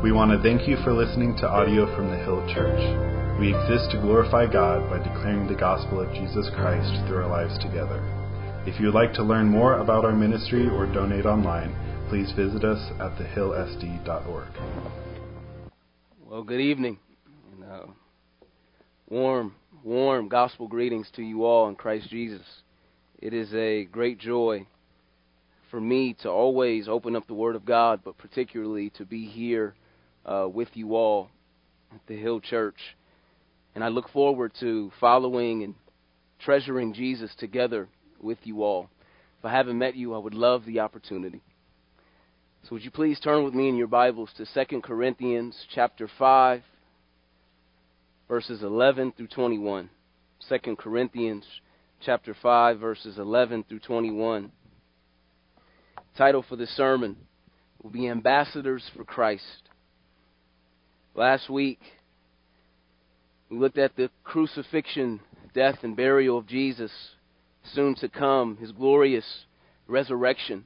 We want to thank you for listening to audio from the Hill Church. We exist to glorify God by declaring the gospel of Jesus Christ through our lives together. If you would like to learn more about our ministry or donate online, please visit us at thehillsd.org. Well, good evening. And, uh, warm, warm gospel greetings to you all in Christ Jesus. It is a great joy for me to always open up the Word of God, but particularly to be here uh, with you all at the Hill Church. And I look forward to following and treasuring Jesus together with you all. If I haven't met you, I would love the opportunity. So would you please turn with me in your Bibles to 2 Corinthians chapter 5 verses 11 through 21. 2 Corinthians chapter 5 verses 11 through 21. Title for the sermon will be Ambassadors for Christ. Last week, we looked at the crucifixion, death, and burial of Jesus, soon to come, his glorious resurrection.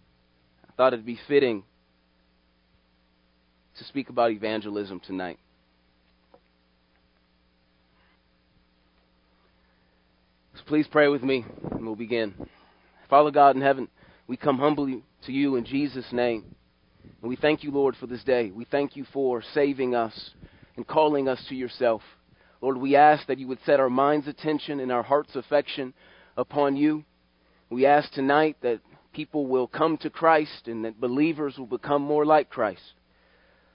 I thought it'd be fitting to speak about evangelism tonight. So please pray with me, and we'll begin. Father God in heaven, we come humbly to you in Jesus' name. And we thank you, Lord, for this day. We thank you for saving us and calling us to yourself. Lord, we ask that you would set our mind's attention and our heart's affection upon you. We ask tonight that people will come to Christ and that believers will become more like Christ.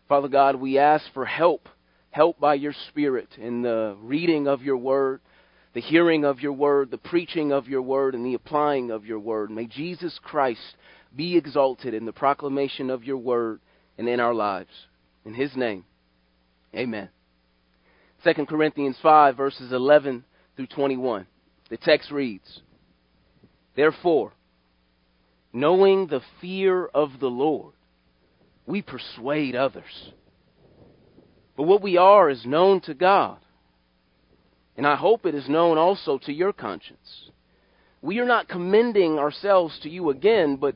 Father God, we ask for help, help by your Spirit in the reading of your word, the hearing of your word, the preaching of your word, and the applying of your word. May Jesus Christ be exalted in the proclamation of your word and in our lives. In his name, amen. 2 Corinthians 5, verses 11 through 21. The text reads Therefore, knowing the fear of the Lord, we persuade others. But what we are is known to God, and I hope it is known also to your conscience. We are not commending ourselves to you again, but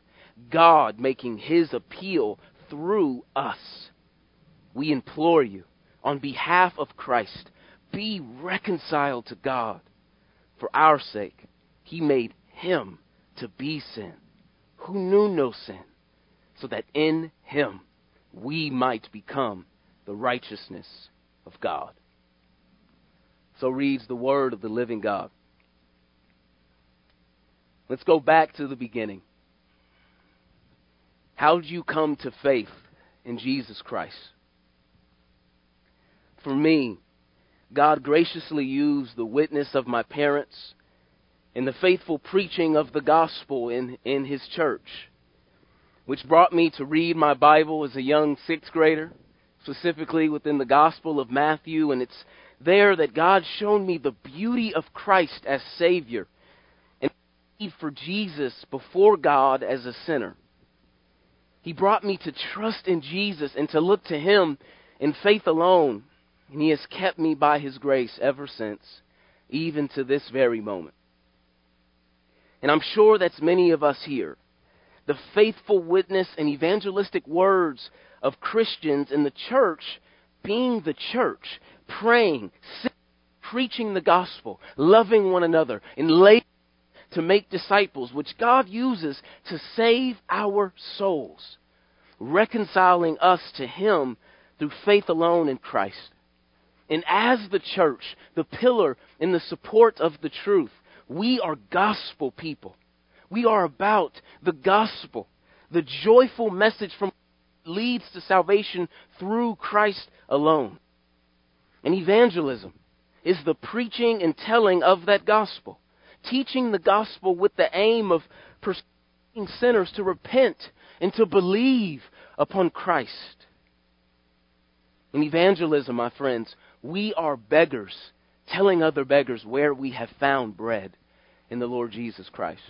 God making his appeal through us. We implore you, on behalf of Christ, be reconciled to God. For our sake, he made him to be sin, who knew no sin so that in him we might become the righteousness of God. So reads the word of the living God. Let's go back to the beginning. How did you come to faith in Jesus Christ? For me, God graciously used the witness of my parents and the faithful preaching of the gospel in, in his church which brought me to read my Bible as a young sixth grader, specifically within the Gospel of Matthew. And it's there that God showed me the beauty of Christ as Savior and need for Jesus before God as a sinner. He brought me to trust in Jesus and to look to Him in faith alone, and He has kept me by His grace ever since, even to this very moment. And I'm sure that's many of us here. The faithful witness and evangelistic words of Christians in the church being the church, praying, preaching the gospel, loving one another, and laboring to make disciples, which God uses to save our souls, reconciling us to Him through faith alone in Christ. And as the church, the pillar and the support of the truth, we are gospel people. We are about the gospel, the joyful message from leads to salvation through Christ alone. And evangelism is the preaching and telling of that gospel, teaching the gospel with the aim of persuading sinners to repent and to believe upon Christ. In evangelism, my friends, we are beggars telling other beggars where we have found bread in the Lord Jesus Christ.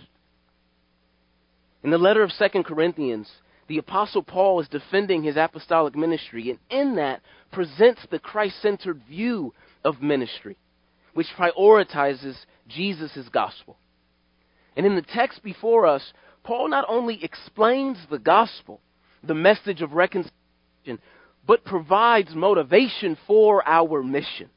In the letter of 2 Corinthians, the Apostle Paul is defending his apostolic ministry, and in that presents the Christ centered view of ministry, which prioritizes Jesus' gospel. And in the text before us, Paul not only explains the gospel, the message of reconciliation, but provides motivation for our mission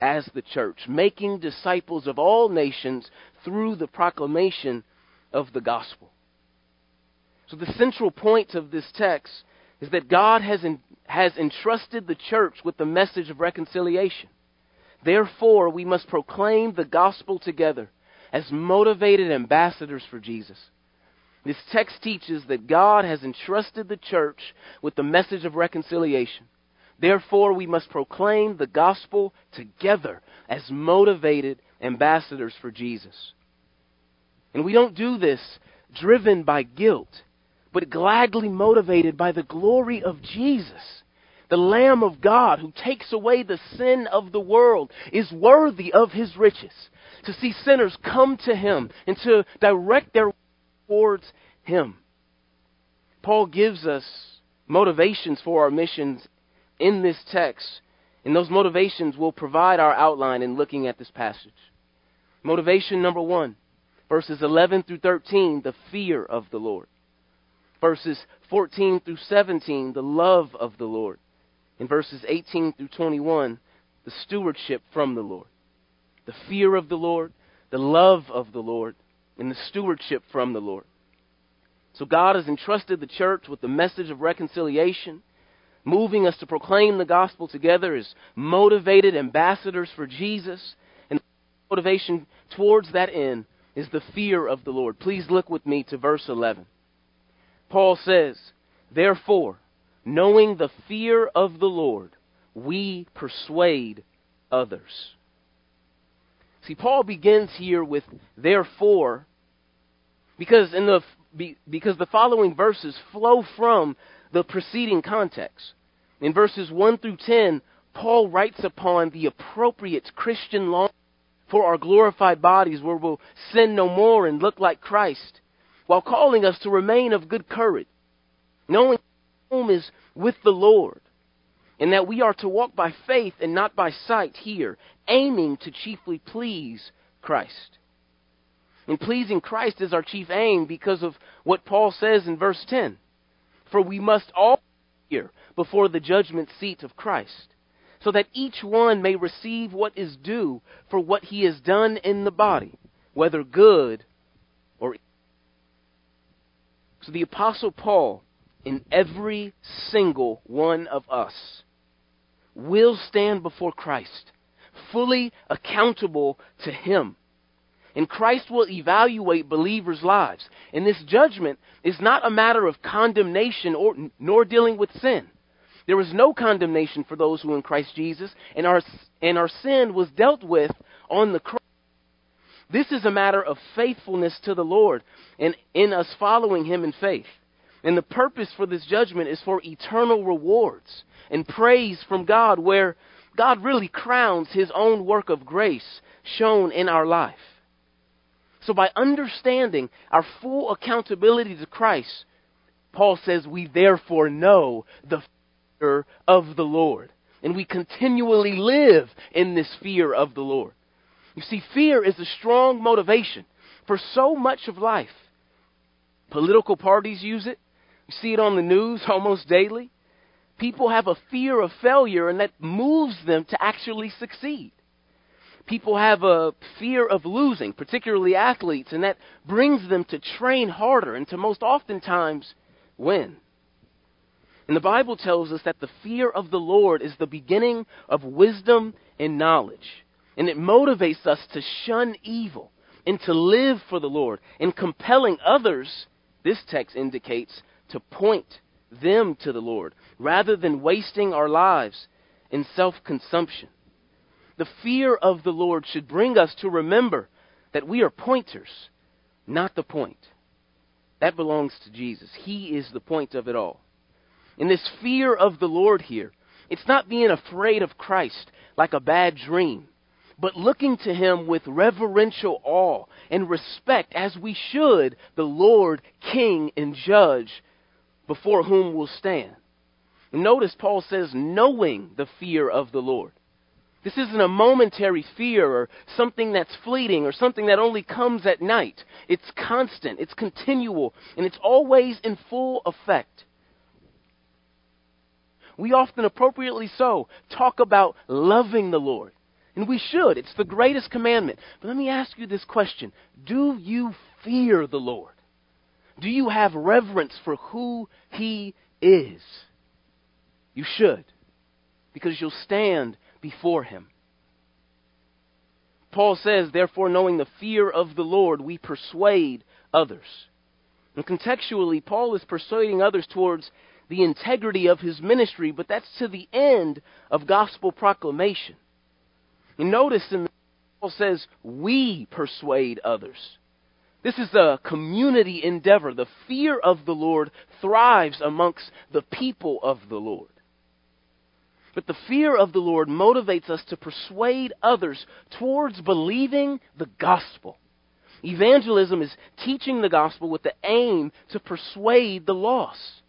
as the church, making disciples of all nations through the proclamation of the gospel. So, the central point of this text is that God has, has entrusted the church with the message of reconciliation. Therefore, we must proclaim the gospel together as motivated ambassadors for Jesus. This text teaches that God has entrusted the church with the message of reconciliation. Therefore, we must proclaim the gospel together as motivated ambassadors for Jesus. And we don't do this driven by guilt but gladly motivated by the glory of Jesus. The Lamb of God who takes away the sin of the world is worthy of his riches. To see sinners come to him and to direct their towards him. Paul gives us motivations for our missions in this text, and those motivations will provide our outline in looking at this passage. Motivation number one, verses 11 through 13, the fear of the Lord verses 14 through 17, the love of the Lord. In verses 18 through 21, the stewardship from the Lord. The fear of the Lord, the love of the Lord, and the stewardship from the Lord. So God has entrusted the church with the message of reconciliation, moving us to proclaim the gospel together as motivated ambassadors for Jesus. And motivation towards that end is the fear of the Lord. Please look with me to verse 11. Paul says, Therefore, knowing the fear of the Lord, we persuade others. See, Paul begins here with therefore, because in the because the following verses flow from the preceding context. In verses 1 through 10, Paul writes upon the appropriate Christian law for our glorified bodies where we'll sin no more and look like Christ while calling us to remain of good courage, knowing home is with the Lord, and that we are to walk by faith and not by sight here, aiming to chiefly please Christ. And pleasing Christ is our chief aim because of what Paul says in verse 10. For we must all appear before the judgment seat of Christ, so that each one may receive what is due for what he has done in the body, whether good or so the Apostle Paul, in every single one of us, will stand before Christ, fully accountable to Him. And Christ will evaluate believers' lives. And this judgment is not a matter of condemnation or, nor dealing with sin. There is no condemnation for those who are in Christ Jesus, and our, and our sin was dealt with on the cross. This is a matter of faithfulness to the Lord and in us following Him in faith. And the purpose for this judgment is for eternal rewards and praise from God, where God really crowns His own work of grace shown in our life. So, by understanding our full accountability to Christ, Paul says we therefore know the fear of the Lord. And we continually live in this fear of the Lord. You see, fear is a strong motivation for so much of life. Political parties use it. You see it on the news almost daily. People have a fear of failure, and that moves them to actually succeed. People have a fear of losing, particularly athletes, and that brings them to train harder and to most oftentimes win. And the Bible tells us that the fear of the Lord is the beginning of wisdom and knowledge. And it motivates us to shun evil and to live for the Lord. And compelling others, this text indicates, to point them to the Lord rather than wasting our lives in self consumption. The fear of the Lord should bring us to remember that we are pointers, not the point. That belongs to Jesus. He is the point of it all. In this fear of the Lord here, it's not being afraid of Christ like a bad dream, but looking to Him with reverential awe and respect, as we should the Lord, King, and Judge before whom we'll stand. Notice Paul says, knowing the fear of the Lord. This isn't a momentary fear or something that's fleeting or something that only comes at night. It's constant, it's continual, and it's always in full effect. We often, appropriately so, talk about loving the Lord. And we should. It's the greatest commandment. But let me ask you this question Do you fear the Lord? Do you have reverence for who He is? You should, because you'll stand before Him. Paul says, therefore, knowing the fear of the Lord, we persuade others. And contextually, Paul is persuading others towards the integrity of his ministry, but that's to the end of gospel proclamation. And notice in the Paul says, we persuade others. This is a community endeavor. The fear of the Lord thrives amongst the people of the Lord. But the fear of the Lord motivates us to persuade others towards believing the gospel. Evangelism is teaching the gospel with the aim to persuade the lost.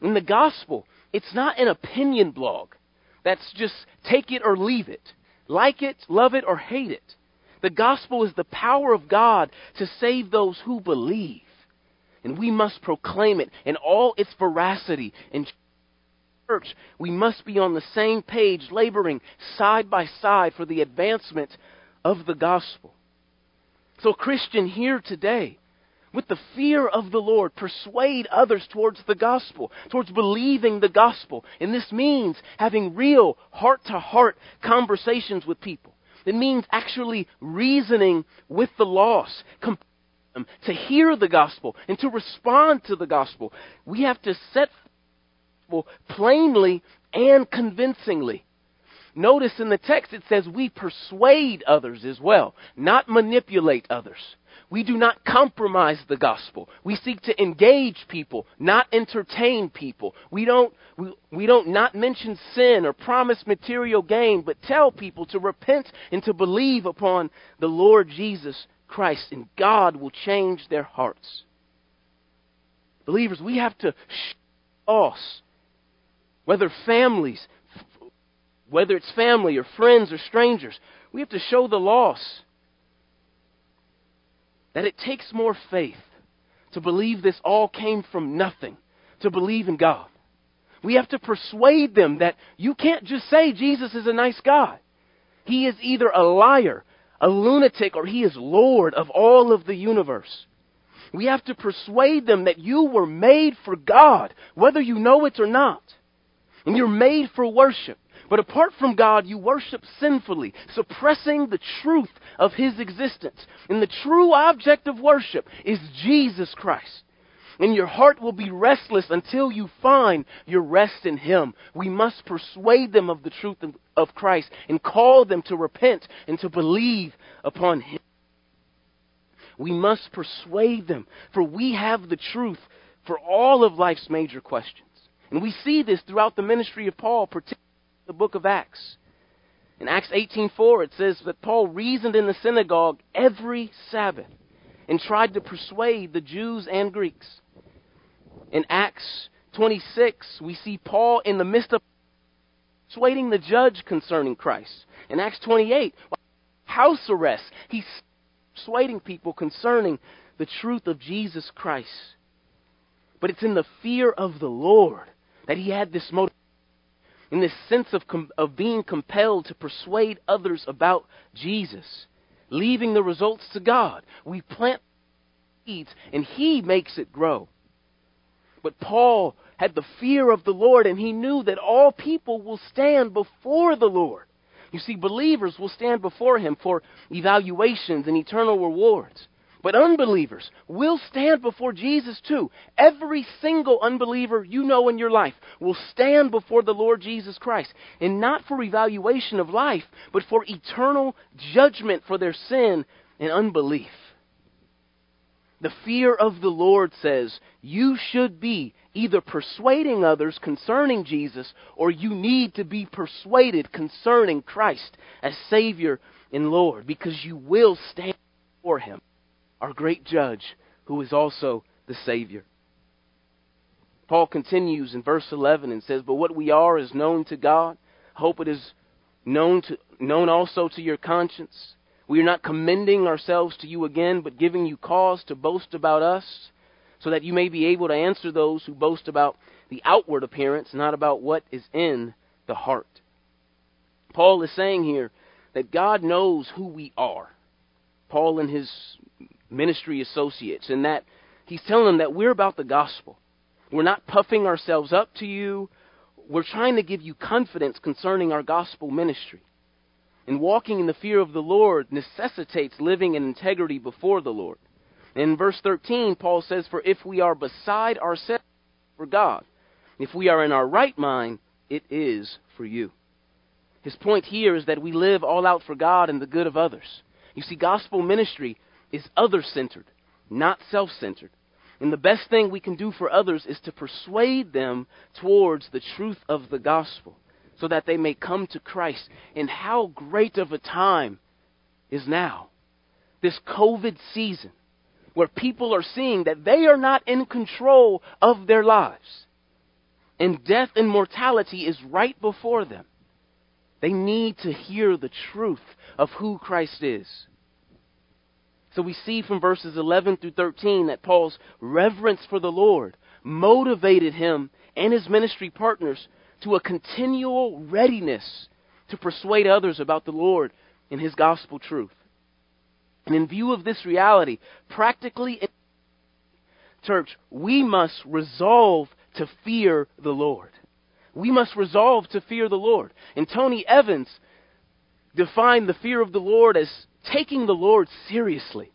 In the gospel, it's not an opinion blog that's just take it or leave it, like it, love it, or hate it. The gospel is the power of God to save those who believe. And we must proclaim it in all its veracity. In church, we must be on the same page, laboring side by side for the advancement of the gospel. So, Christian, here today, with the fear of the Lord, persuade others towards the gospel, towards believing the gospel. And this means having real heart to heart conversations with people. It means actually reasoning with the lost, um, to hear the gospel and to respond to the gospel. We have to set plainly and convincingly. Notice in the text it says we persuade others as well, not manipulate others. We do not compromise the gospel. We seek to engage people, not entertain people. We don't, we, we don't not mention sin or promise material gain, but tell people to repent and to believe upon the Lord Jesus Christ, and God will change their hearts. Believers, we have to us, whether families, whether it's family or friends or strangers, we have to show the loss that it takes more faith to believe this all came from nothing, to believe in God. We have to persuade them that you can't just say Jesus is a nice God. He is either a liar, a lunatic, or he is Lord of all of the universe. We have to persuade them that you were made for God, whether you know it or not. And you're made for worship. But apart from God, you worship sinfully, suppressing the truth of His existence. And the true object of worship is Jesus Christ. And your heart will be restless until you find your rest in Him. We must persuade them of the truth of Christ and call them to repent and to believe upon Him. We must persuade them, for we have the truth for all of life's major questions. And we see this throughout the ministry of Paul, particularly the book of Acts. In Acts 18:4 it says that Paul reasoned in the synagogue every Sabbath and tried to persuade the Jews and Greeks. In Acts 26, we see Paul in the midst of persuading the judge concerning Christ. In Acts 28, house arrest, he's persuading people concerning the truth of Jesus Christ. But it's in the fear of the Lord that he had this motive, in this sense of, com- of being compelled to persuade others about Jesus, leaving the results to God. We plant seeds, and he makes it grow. But Paul had the fear of the Lord, and he knew that all people will stand before the Lord. You see, believers will stand before him for evaluations and eternal rewards. But unbelievers will stand before Jesus too. Every single unbeliever you know in your life will stand before the Lord Jesus Christ. And not for evaluation of life, but for eternal judgment for their sin and unbelief. The fear of the Lord says you should be either persuading others concerning Jesus or you need to be persuaded concerning Christ as Savior and Lord because you will stand before Him, our great judge who is also the Savior. Paul continues in verse 11 and says, But what we are is known to God. Hope it is known, to, known also to your conscience. We are not commending ourselves to you again, but giving you cause to boast about us, so that you may be able to answer those who boast about the outward appearance, not about what is in the heart. Paul is saying here that God knows who we are. Paul and his ministry associates, and that he's telling them that we're about the gospel. We're not puffing ourselves up to you. We're trying to give you confidence concerning our gospel ministry. And walking in the fear of the Lord necessitates living in integrity before the Lord. In verse 13, Paul says, For if we are beside ourselves for God, if we are in our right mind, it is for you. His point here is that we live all out for God and the good of others. You see, gospel ministry is other centered, not self centered. And the best thing we can do for others is to persuade them towards the truth of the gospel so that they may come to Christ. And how great of a time is now. This COVID season where people are seeing that they are not in control of their lives. And death and mortality is right before them. They need to hear the truth of who Christ is. So we see from verses 11 through 13 that Paul's reverence for the Lord motivated him and his ministry partners to a continual readiness to persuade others about the Lord and His gospel truth. And in view of this reality, practically, church, we must resolve to fear the Lord. We must resolve to fear the Lord. And Tony Evans defined the fear of the Lord as taking the Lord seriously.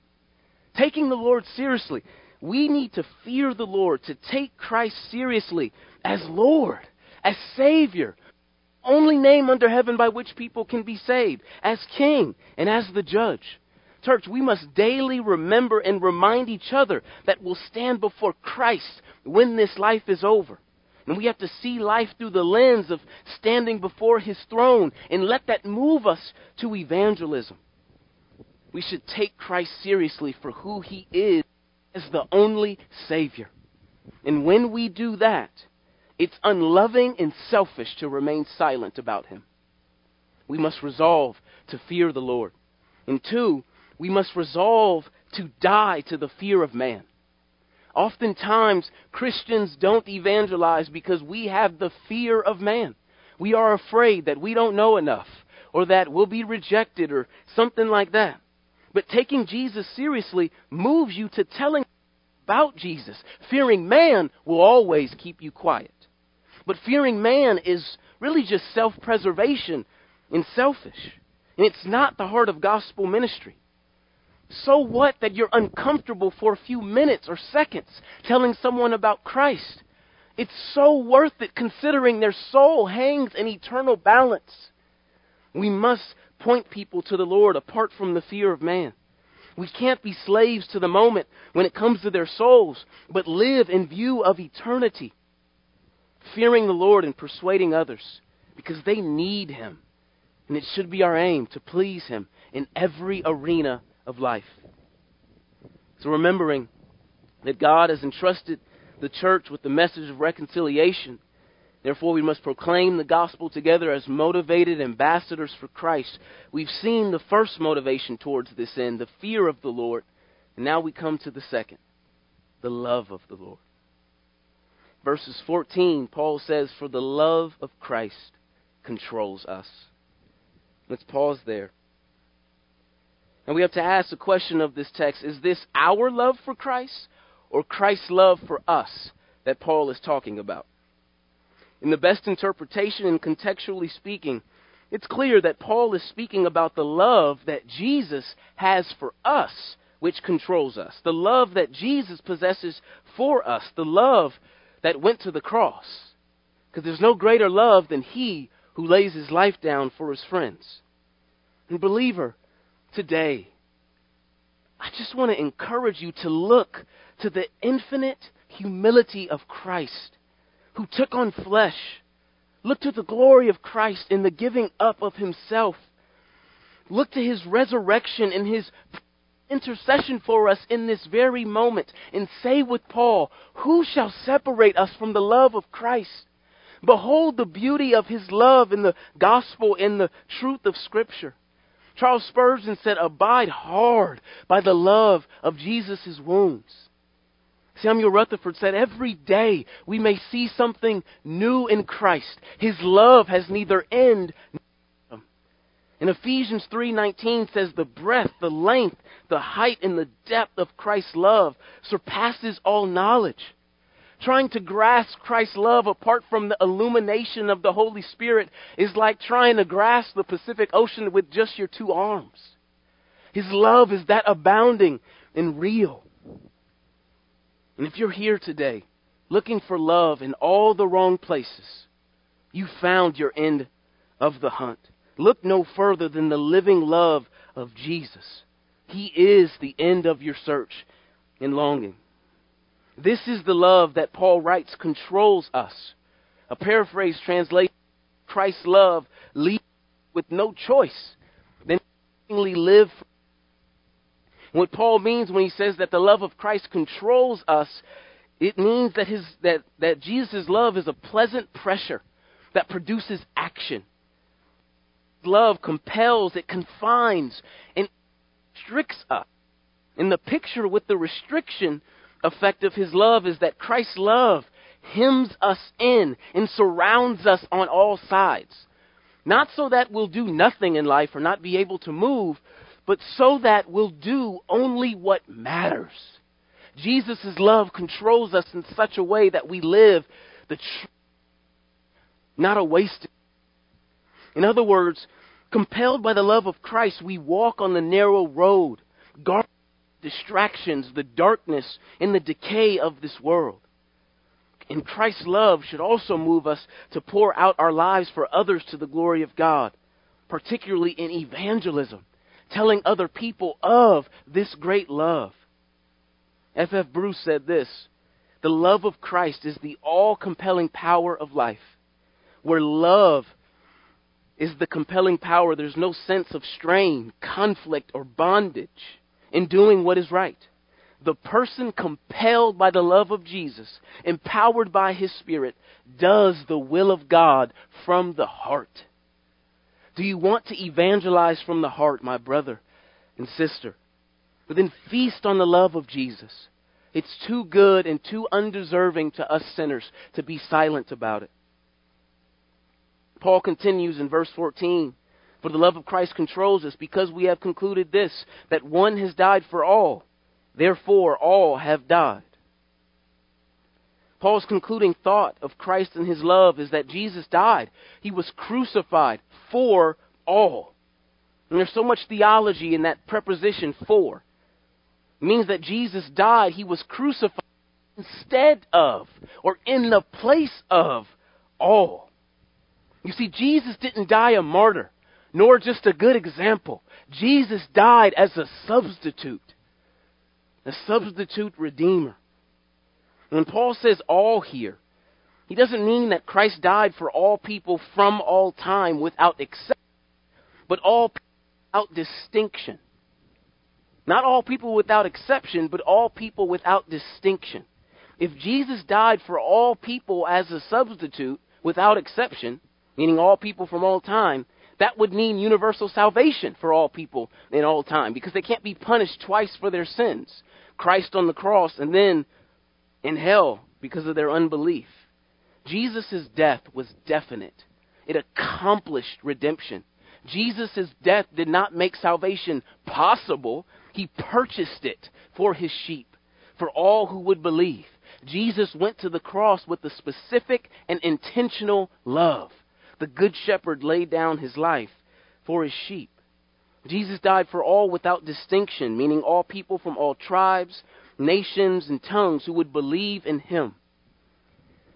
Taking the Lord seriously. We need to fear the Lord, to take Christ seriously as Lord as Savior, only name under heaven by which people can be saved, as King and as the Judge. Church, we must daily remember and remind each other that we'll stand before Christ when this life is over. And we have to see life through the lens of standing before His throne and let that move us to evangelism. We should take Christ seriously for who He is as the only Savior. And when we do that, it's unloving and selfish to remain silent about him. We must resolve to fear the Lord. And two, we must resolve to die to the fear of man. Oftentimes, Christians don't evangelize because we have the fear of man. We are afraid that we don't know enough, or that we'll be rejected, or something like that. But taking Jesus seriously moves you to telling about Jesus. Fearing man will always keep you quiet. But fearing man is really just self preservation and selfish. And it's not the heart of gospel ministry. So what that you're uncomfortable for a few minutes or seconds telling someone about Christ? It's so worth it considering their soul hangs in eternal balance. We must point people to the Lord apart from the fear of man. We can't be slaves to the moment when it comes to their souls, but live in view of eternity fearing the Lord and persuading others because they need Him. And it should be our aim to please Him in every arena of life. So remembering that God has entrusted the church with the message of reconciliation. Therefore, we must proclaim the gospel together as motivated ambassadors for Christ. We've seen the first motivation towards this end, the fear of the Lord. And now we come to the second, the love of the Lord. Verses 14, Paul says, For the love of Christ controls us. Let's pause there. And we have to ask the question of this text is this our love for Christ or Christ's love for us that Paul is talking about? In the best interpretation and contextually speaking, it's clear that Paul is speaking about the love that Jesus has for us, which controls us. The love that Jesus possesses for us. The love that went to the cross. Because there's no greater love than he who lays his life down for his friends. And believer, today, I just want to encourage you to look to the infinite humility of Christ, who took on flesh. Look to the glory of Christ in the giving up of himself. Look to his resurrection and his intercession for us in this very moment and say with Paul, Who shall separate us from the love of Christ? Behold the beauty of his love in the gospel and the truth of Scripture. Charles Spurgeon said, Abide hard by the love of Jesus' wounds. Samuel Rutherford said, Every day we may see something new in Christ. His love has neither end in Ephesians 3:19 says the breadth, the length, the height and the depth of Christ's love surpasses all knowledge. Trying to grasp Christ's love apart from the illumination of the Holy Spirit is like trying to grasp the Pacific Ocean with just your two arms. His love is that abounding and real. And if you're here today looking for love in all the wrong places, you found your end of the hunt. Look no further than the living love of Jesus. He is the end of your search and longing. This is the love that Paul writes controls us. A paraphrase translation Christ's love leads with no choice than live. What Paul means when he says that the love of Christ controls us, it means that his that, that Jesus' love is a pleasant pressure that produces action love compels, it confines, and restricts us. And the picture with the restriction effect of his love is that Christ's love hems us in and surrounds us on all sides. Not so that we'll do nothing in life or not be able to move, but so that we'll do only what matters. Jesus' love controls us in such a way that we live the tr- not a wasted in other words, compelled by the love of Christ, we walk on the narrow road, guard distractions, the darkness, and the decay of this world. And Christ's love should also move us to pour out our lives for others to the glory of God, particularly in evangelism, telling other people of this great love. F. F. Bruce said this The love of Christ is the all compelling power of life, where love is the compelling power. There's no sense of strain, conflict, or bondage in doing what is right. The person compelled by the love of Jesus, empowered by his Spirit, does the will of God from the heart. Do you want to evangelize from the heart, my brother and sister? But then feast on the love of Jesus. It's too good and too undeserving to us sinners to be silent about it. Paul continues in verse 14 For the love of Christ controls us, because we have concluded this, that one has died for all, therefore all have died. Paul's concluding thought of Christ and his love is that Jesus died. He was crucified for all. And there's so much theology in that preposition for. It means that Jesus died, he was crucified instead of, or in the place of, all. You see, Jesus didn't die a martyr, nor just a good example. Jesus died as a substitute, a substitute redeemer. When Paul says all here, he doesn't mean that Christ died for all people from all time without exception, but all without distinction. Not all people without exception, but all people without distinction. If Jesus died for all people as a substitute without exception, meaning all people from all time, that would mean universal salvation for all people in all time because they can't be punished twice for their sins. Christ on the cross and then in hell because of their unbelief. Jesus' death was definite. It accomplished redemption. Jesus' death did not make salvation possible. He purchased it for his sheep, for all who would believe. Jesus went to the cross with a specific and intentional love. The Good Shepherd laid down his life for his sheep. Jesus died for all without distinction, meaning all people from all tribes, nations, and tongues who would believe in him.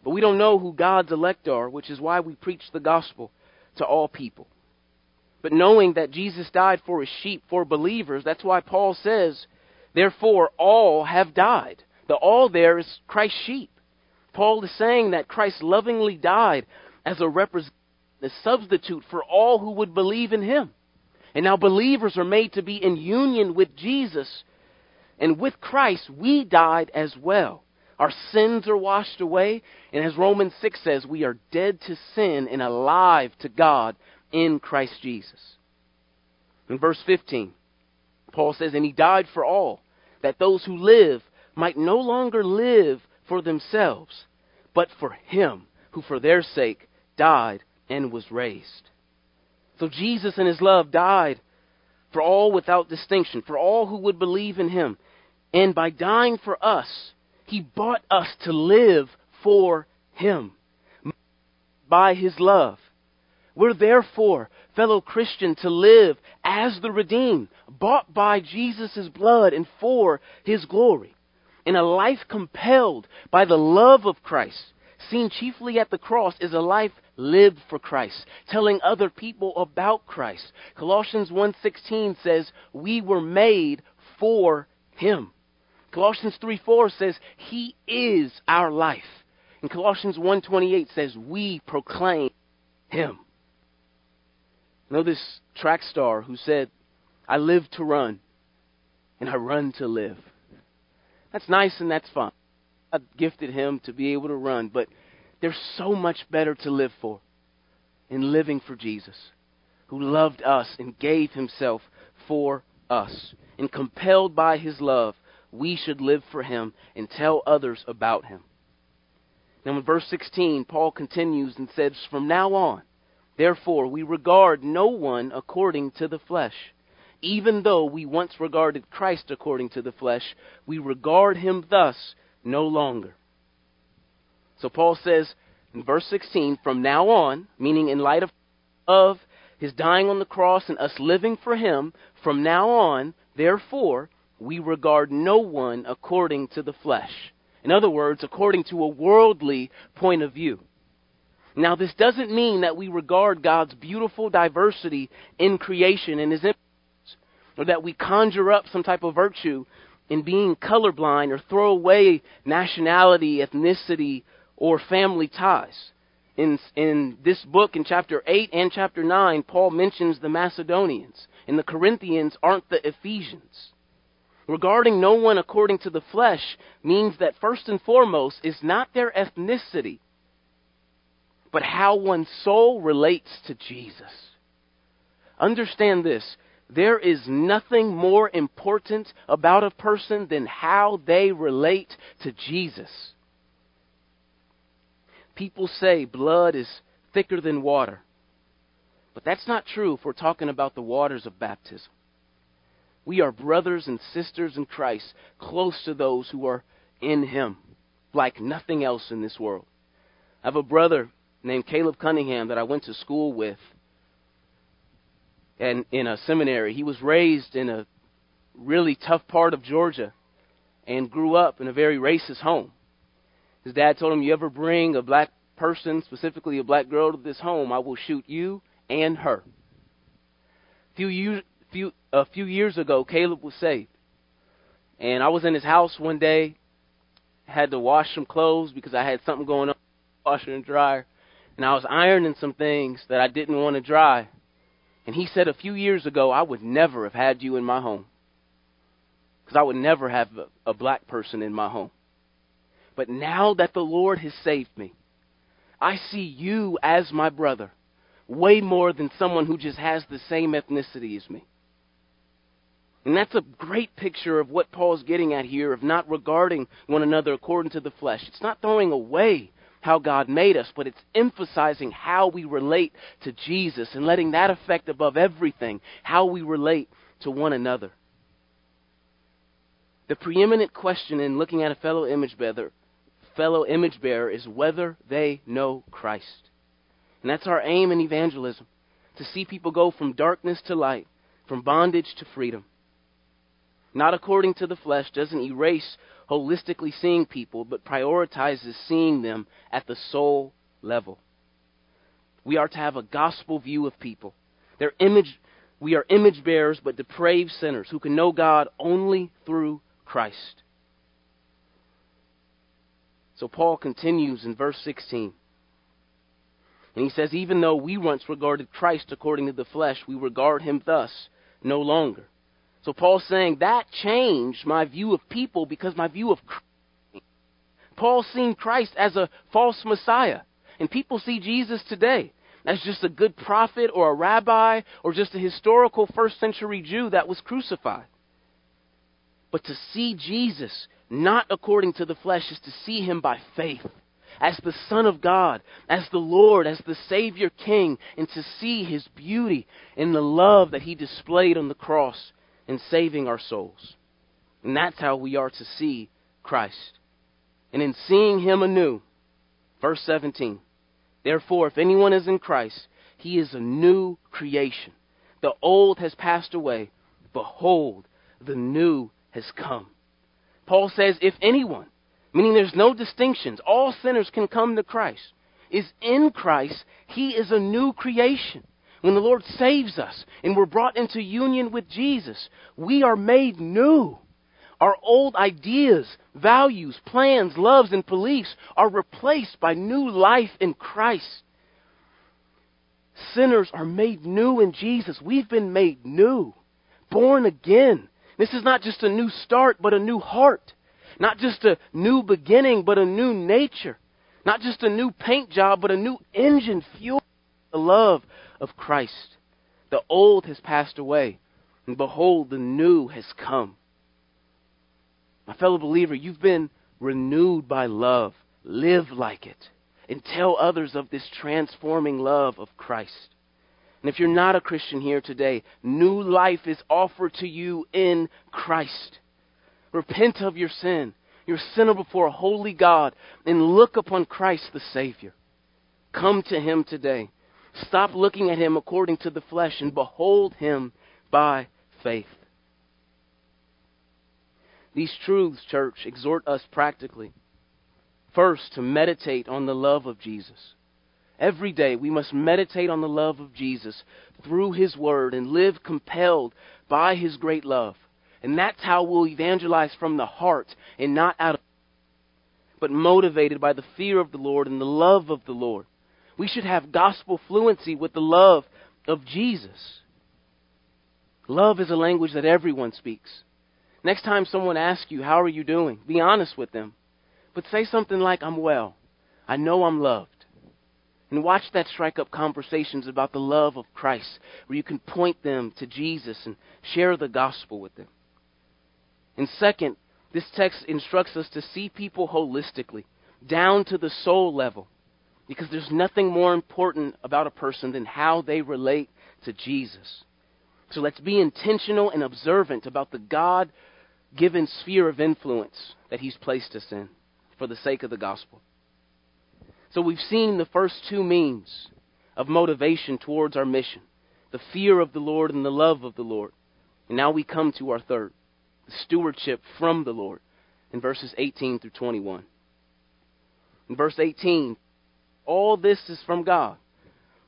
But we don't know who God's elect are, which is why we preach the gospel to all people. But knowing that Jesus died for his sheep, for believers, that's why Paul says, therefore all have died. The all there is Christ's sheep. Paul is saying that Christ lovingly died as a representative, a substitute for all who would believe in him. And now believers are made to be in union with Jesus. And with Christ, we died as well. Our sins are washed away. And as Romans 6 says, we are dead to sin and alive to God in Christ Jesus. In verse 15, Paul says, And he died for all, that those who live might no longer live for themselves, but for him who for their sake died and was raised. So Jesus in his love died for all without distinction, for all who would believe in him. And by dying for us, he bought us to live for him by his love. We're therefore, fellow Christian, to live as the redeemed, bought by Jesus' blood and for his glory. In a life compelled by the love of Christ, seen chiefly at the cross, is a life lived for Christ, telling other people about Christ. Colossians 1:16 says, "We were made for him." Colossians 3:4 says, "He is our life." And Colossians 1:28 says, "We proclaim him." You know this track star who said, I live to run, and I run to live. That's nice and that's fun. I gifted him to be able to run, but there's so much better to live for in living for Jesus, who loved us and gave himself for us. And compelled by his love, we should live for him and tell others about him. Now, in verse 16, Paul continues and says, From now on, Therefore, we regard no one according to the flesh. Even though we once regarded Christ according to the flesh, we regard him thus no longer. So Paul says in verse 16, from now on, meaning in light of, of his dying on the cross and us living for him, from now on, therefore, we regard no one according to the flesh. In other words, according to a worldly point of view. Now, this doesn't mean that we regard God's beautiful diversity in creation and His image, or that we conjure up some type of virtue in being colorblind or throw away nationality, ethnicity, or family ties. In, in this book, in chapter 8 and chapter 9, Paul mentions the Macedonians, and the Corinthians aren't the Ephesians. Regarding no one according to the flesh means that first and foremost is not their ethnicity but how one's soul relates to Jesus. Understand this. There is nothing more important about a person than how they relate to Jesus. People say blood is thicker than water. But that's not true if we're talking about the waters of baptism. We are brothers and sisters in Christ, close to those who are in Him, like nothing else in this world. I have a brother named Caleb Cunningham that I went to school with and in a seminary. He was raised in a really tough part of Georgia and grew up in a very racist home. His dad told him, You ever bring a black person, specifically a black girl, to this home, I will shoot you and her. A few years, few, a few years ago, Caleb was saved. And I was in his house one day, had to wash some clothes because I had something going on, washer and dryer and I was ironing some things that I didn't want to dry. And he said a few years ago, I would never have had you in my home. Because I would never have a, a black person in my home. But now that the Lord has saved me, I see you as my brother way more than someone who just has the same ethnicity as me. And that's a great picture of what Paul's getting at here of not regarding one another according to the flesh. It's not throwing away how God made us, but it's emphasizing how we relate to Jesus and letting that affect above everything how we relate to one another. The preeminent question in looking at a fellow image bearer, fellow image bearer is whether they know Christ. And that's our aim in evangelism to see people go from darkness to light, from bondage to freedom. Not according to the flesh doesn't erase holistically seeing people, but prioritizes seeing them at the soul level. We are to have a gospel view of people. Their image, we are image bearers, but depraved sinners who can know God only through Christ. So Paul continues in verse 16. And he says, Even though we once regarded Christ according to the flesh, we regard him thus no longer. So Paul's saying that changed my view of people because my view of Christ. Paul's seen Christ as a false Messiah. And people see Jesus today as just a good prophet or a rabbi or just a historical first century Jew that was crucified. But to see Jesus not according to the flesh is to see him by faith as the Son of God, as the Lord, as the Savior King, and to see his beauty and the love that he displayed on the cross in saving our souls. And that's how we are to see Christ. And in seeing him anew, verse 17, therefore, if anyone is in Christ, he is a new creation. The old has passed away. Behold, the new has come. Paul says, if anyone, meaning there's no distinctions, all sinners can come to Christ, is in Christ, he is a new creation. When the Lord saves us and we're brought into union with Jesus, we are made new. Our old ideas, values, plans, loves, and beliefs are replaced by new life in Christ. Sinners are made new in Jesus. We've been made new, born again. This is not just a new start, but a new heart. Not just a new beginning, but a new nature. Not just a new paint job, but a new engine fueled the love of Christ. The old has passed away, and behold, the new has come. My fellow believer, you've been renewed by love. Live like it, and tell others of this transforming love of Christ. And if you're not a Christian here today, new life is offered to you in Christ. Repent of your sin. You're sinner before a holy God, and look upon Christ the Savior. Come to Him today. Stop looking at him according to the flesh and behold him by faith. These truths, church, exhort us practically. First, to meditate on the love of Jesus. Every day we must meditate on the love of Jesus through His Word and live compelled by His great love. And that's how we'll evangelize from the heart and not out of, but motivated by the fear of the Lord and the love of the Lord. We should have gospel fluency with the love of Jesus. Love is a language that everyone speaks. Next time someone asks you, How are you doing? be honest with them. But say something like, I'm well. I know I'm loved. And watch that strike up conversations about the love of Christ, where you can point them to Jesus and share the gospel with them. And second, this text instructs us to see people holistically, down to the soul level. Because there's nothing more important about a person than how they relate to Jesus. So let's be intentional and observant about the God given sphere of influence that He's placed us in for the sake of the gospel. So we've seen the first two means of motivation towards our mission the fear of the Lord and the love of the Lord. And now we come to our third the stewardship from the Lord in verses 18 through 21. In verse 18, all this is from God,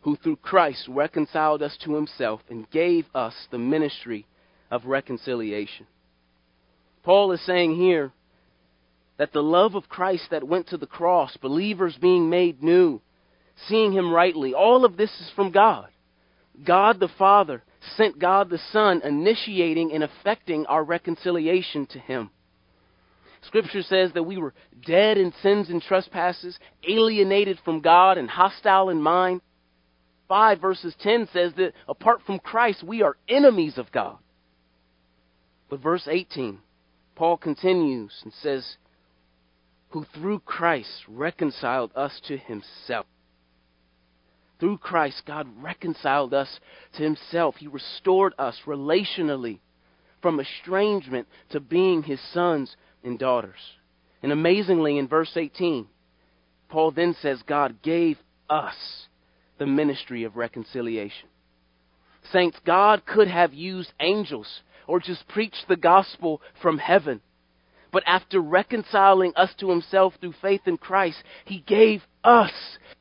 who through Christ reconciled us to himself and gave us the ministry of reconciliation. Paul is saying here that the love of Christ that went to the cross, believers being made new, seeing him rightly, all of this is from God. God the Father sent God the Son, initiating and effecting our reconciliation to him. Scripture says that we were dead in sins and trespasses, alienated from God, and hostile in mind. 5 verses 10 says that apart from Christ, we are enemies of God. But verse 18, Paul continues and says, Who through Christ reconciled us to himself. Through Christ, God reconciled us to himself. He restored us relationally from estrangement to being his sons and daughters. And amazingly, in verse 18, Paul then says, God gave us the ministry of reconciliation. Saints, God could have used angels or just preached the gospel from heaven. But after reconciling us to himself through faith in Christ, he gave us the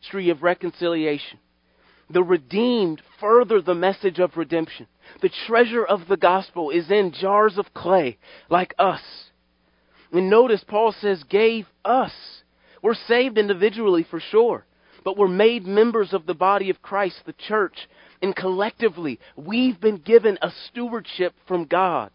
ministry of reconciliation. The redeemed further the message of redemption. The treasure of the gospel is in jars of clay like us. And notice Paul says, gave us. We're saved individually for sure, but we're made members of the body of Christ, the church. And collectively, we've been given a stewardship from God,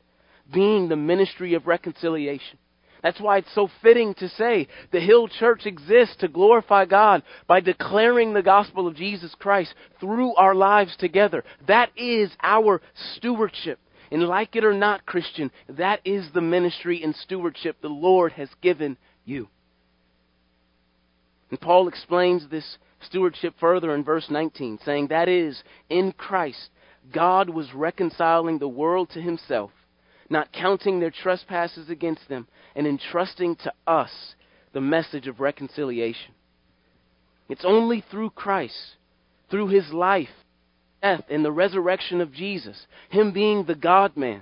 being the ministry of reconciliation. That's why it's so fitting to say the Hill Church exists to glorify God by declaring the gospel of Jesus Christ through our lives together. That is our stewardship. And like it or not, Christian, that is the ministry and stewardship the Lord has given you. And Paul explains this stewardship further in verse 19, saying, That is, in Christ, God was reconciling the world to himself not counting their trespasses against them, and entrusting to us the message of reconciliation. It's only through Christ, through his life, death, and the resurrection of Jesus, him being the God man.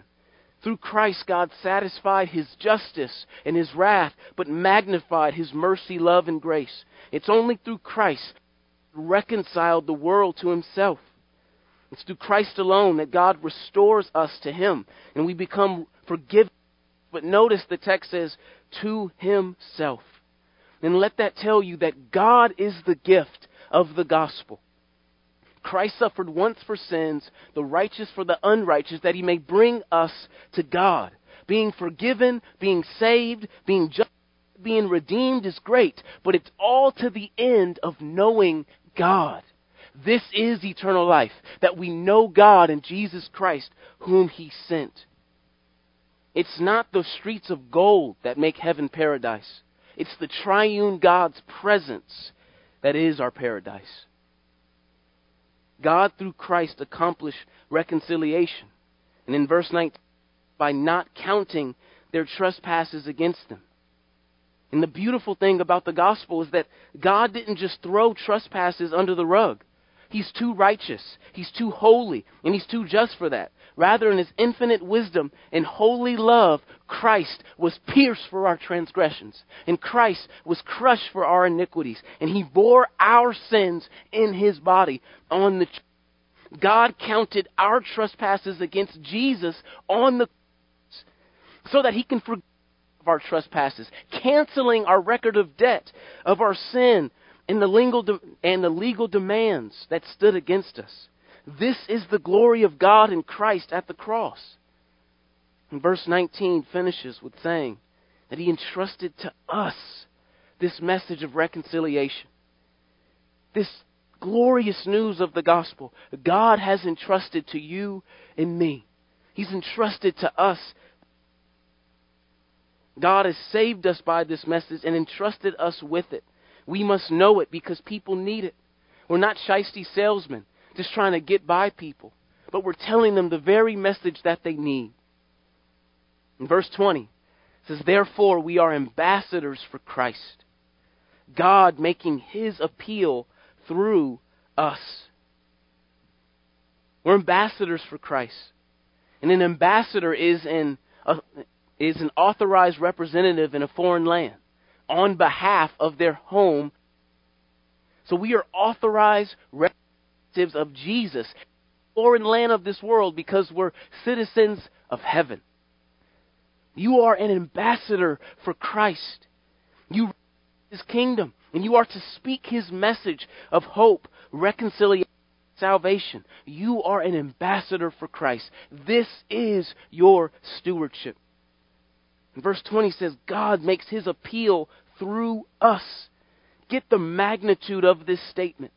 Through Christ, God satisfied his justice and his wrath, but magnified his mercy, love, and grace. It's only through Christ reconciled the world to himself. It's through Christ alone that God restores us to Him and we become forgiven. But notice the text says, to Himself. And let that tell you that God is the gift of the gospel. Christ suffered once for sins, the righteous for the unrighteous, that He may bring us to God. Being forgiven, being saved, being just, being redeemed is great, but it's all to the end of knowing God. This is eternal life, that we know God and Jesus Christ, whom He sent. It's not the streets of gold that make heaven paradise. It's the triune God's presence that is our paradise. God, through Christ, accomplished reconciliation. And in verse 19, by not counting their trespasses against them. And the beautiful thing about the gospel is that God didn't just throw trespasses under the rug. He's too righteous. He's too holy. And he's too just for that. Rather, in his infinite wisdom and holy love, Christ was pierced for our transgressions. And Christ was crushed for our iniquities. And he bore our sins in his body on the God counted our trespasses against Jesus on the cross so that he can forgive our trespasses, canceling our record of debt, of our sin, and the legal, de- and the legal demands that stood against us. This is the glory of God in Christ at the cross. And verse 19 finishes with saying that He entrusted to us this message of reconciliation. This glorious news of the gospel. God has entrusted to you and me. He's entrusted to us. God has saved us by this message and entrusted us with it. We must know it because people need it. We're not shisty salesmen just trying to get by people, but we're telling them the very message that they need. In verse 20, it says, Therefore we are ambassadors for Christ, God making his appeal through us. We're ambassadors for Christ. And an ambassador is an, uh, is an authorized representative in a foreign land on behalf of their home. So we are authorized representatives of Jesus, foreign land of this world, because we're citizens of heaven. You are an ambassador for Christ. You his kingdom, and you are to speak his message of hope, reconciliation, salvation. You are an ambassador for Christ. This is your stewardship. Verse 20 says, God makes his appeal through us. Get the magnitude of this statement.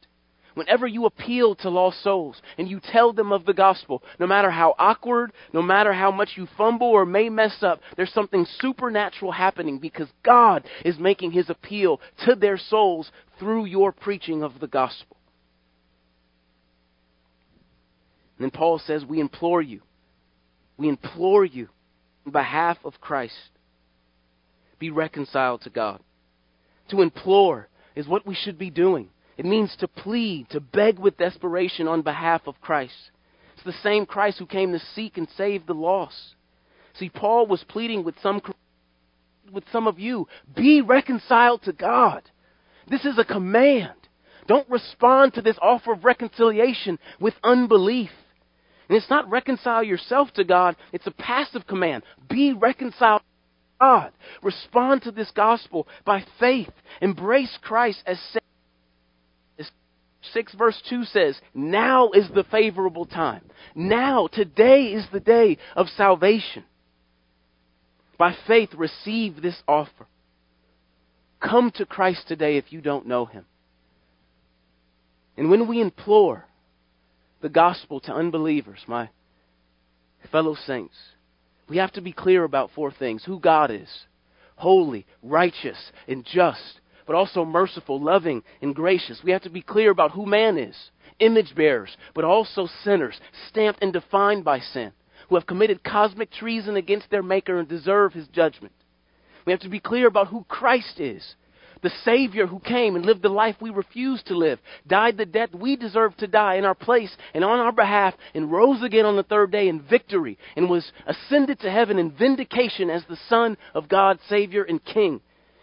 Whenever you appeal to lost souls and you tell them of the gospel, no matter how awkward, no matter how much you fumble or may mess up, there's something supernatural happening because God is making his appeal to their souls through your preaching of the gospel. And then Paul says, We implore you. We implore you on behalf of Christ. Be reconciled to God. To implore is what we should be doing. It means to plead, to beg with desperation on behalf of Christ. It's the same Christ who came to seek and save the lost. See, Paul was pleading with some with some of you, be reconciled to God. This is a command. Don't respond to this offer of reconciliation with unbelief. And it's not reconcile yourself to God, it's a passive command. Be reconciled to God. Respond to this gospel by faith. Embrace Christ as Savior 6 verse 2 says, Now is the favorable time. Now, today is the day of salvation. By faith, receive this offer. Come to Christ today if you don't know Him. And when we implore the gospel to unbelievers, my fellow saints, we have to be clear about four things who God is holy, righteous, and just but also merciful, loving, and gracious. We have to be clear about who man is image bearers, but also sinners, stamped and defined by sin, who have committed cosmic treason against their Maker and deserve his judgment. We have to be clear about who Christ is. The Savior who came and lived the life we refuse to live, died the death we deserve to die in our place and on our behalf, and rose again on the third day in victory, and was ascended to heaven in vindication as the Son of God, Savior, and King.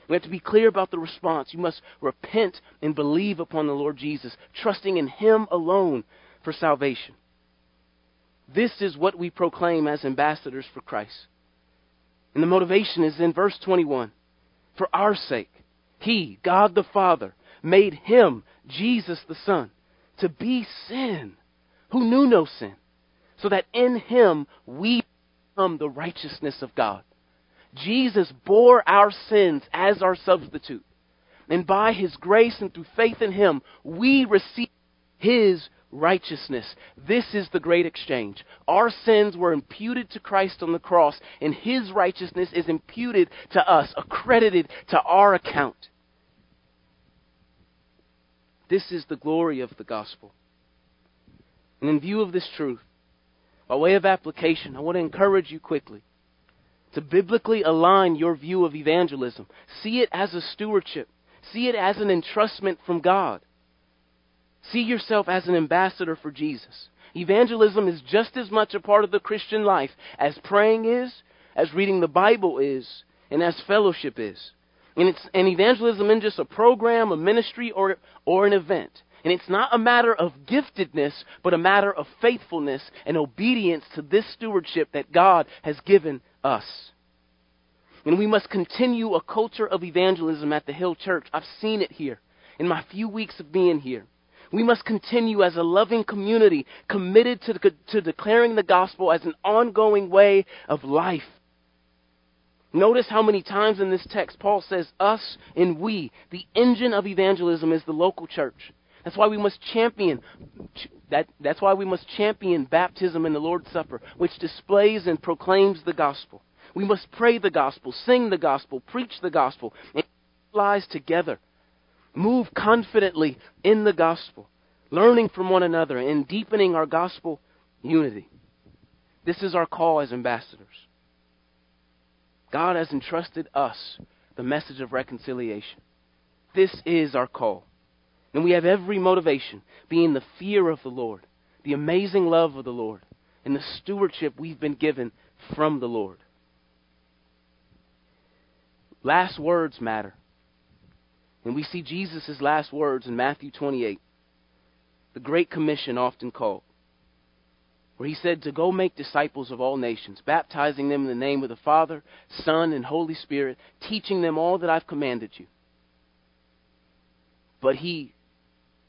We have to be clear about the response. You must repent and believe upon the Lord Jesus, trusting in Him alone for salvation. This is what we proclaim as ambassadors for Christ. And the motivation is in verse 21. For our sake, He, God the Father, made Him, Jesus the Son, to be sin, who knew no sin, so that in Him we become the righteousness of God. Jesus bore our sins as our substitute. And by his grace and through faith in him, we receive his righteousness. This is the great exchange. Our sins were imputed to Christ on the cross, and his righteousness is imputed to us, accredited to our account. This is the glory of the gospel. And in view of this truth, by way of application, I want to encourage you quickly to biblically align your view of evangelism. See it as a stewardship, see it as an entrustment from God. See yourself as an ambassador for Jesus. Evangelism is just as much a part of the Christian life as praying is, as reading the Bible is, and as fellowship is. And, it's, and evangelism isn't just a program, a ministry, or, or an event. And it's not a matter of giftedness, but a matter of faithfulness and obedience to this stewardship that God has given us. And we must continue a culture of evangelism at the Hill Church. I've seen it here in my few weeks of being here. We must continue as a loving community committed to, to declaring the gospel as an ongoing way of life. Notice how many times in this text Paul says us and we. The engine of evangelism is the local church. That's why we must champion that, that's why we must champion baptism in the Lord's Supper, which displays and proclaims the gospel. We must pray the gospel, sing the gospel, preach the gospel, and lies together. Move confidently in the gospel, learning from one another and deepening our gospel unity. This is our call as ambassadors. God has entrusted us the message of reconciliation. This is our call. And we have every motivation, being the fear of the Lord, the amazing love of the Lord, and the stewardship we've been given from the Lord. Last words matter. And we see Jesus' last words in Matthew 28, the Great Commission often called, where he said to go make disciples of all nations, baptizing them in the name of the Father, Son, and Holy Spirit, teaching them all that I've commanded you. But he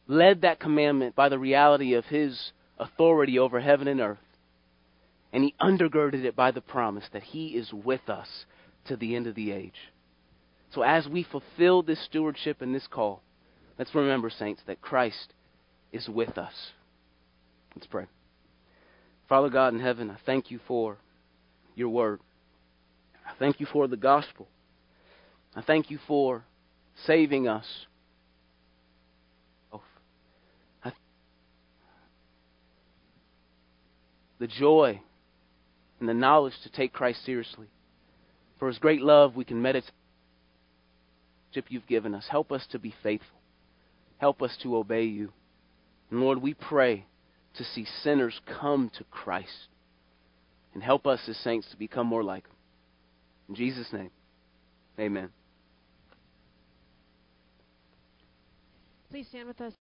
led that commandment by the reality of his authority over heaven and earth. And he undergirded it by the promise that he is with us to the end of the age. So as we fulfill this stewardship and this call, let's remember, saints, that Christ is with us. Let's pray. Father God in heaven, I thank you for your word. I thank you for the gospel. I thank you for saving us. Oh, the joy and the knowledge to take Christ seriously. For his great love, we can meditate you've given us. Help us to be faithful. Help us to obey you. And Lord, we pray to see sinners come to Christ. And help us as saints to become more like him. In Jesus' name, amen. Please stand with us.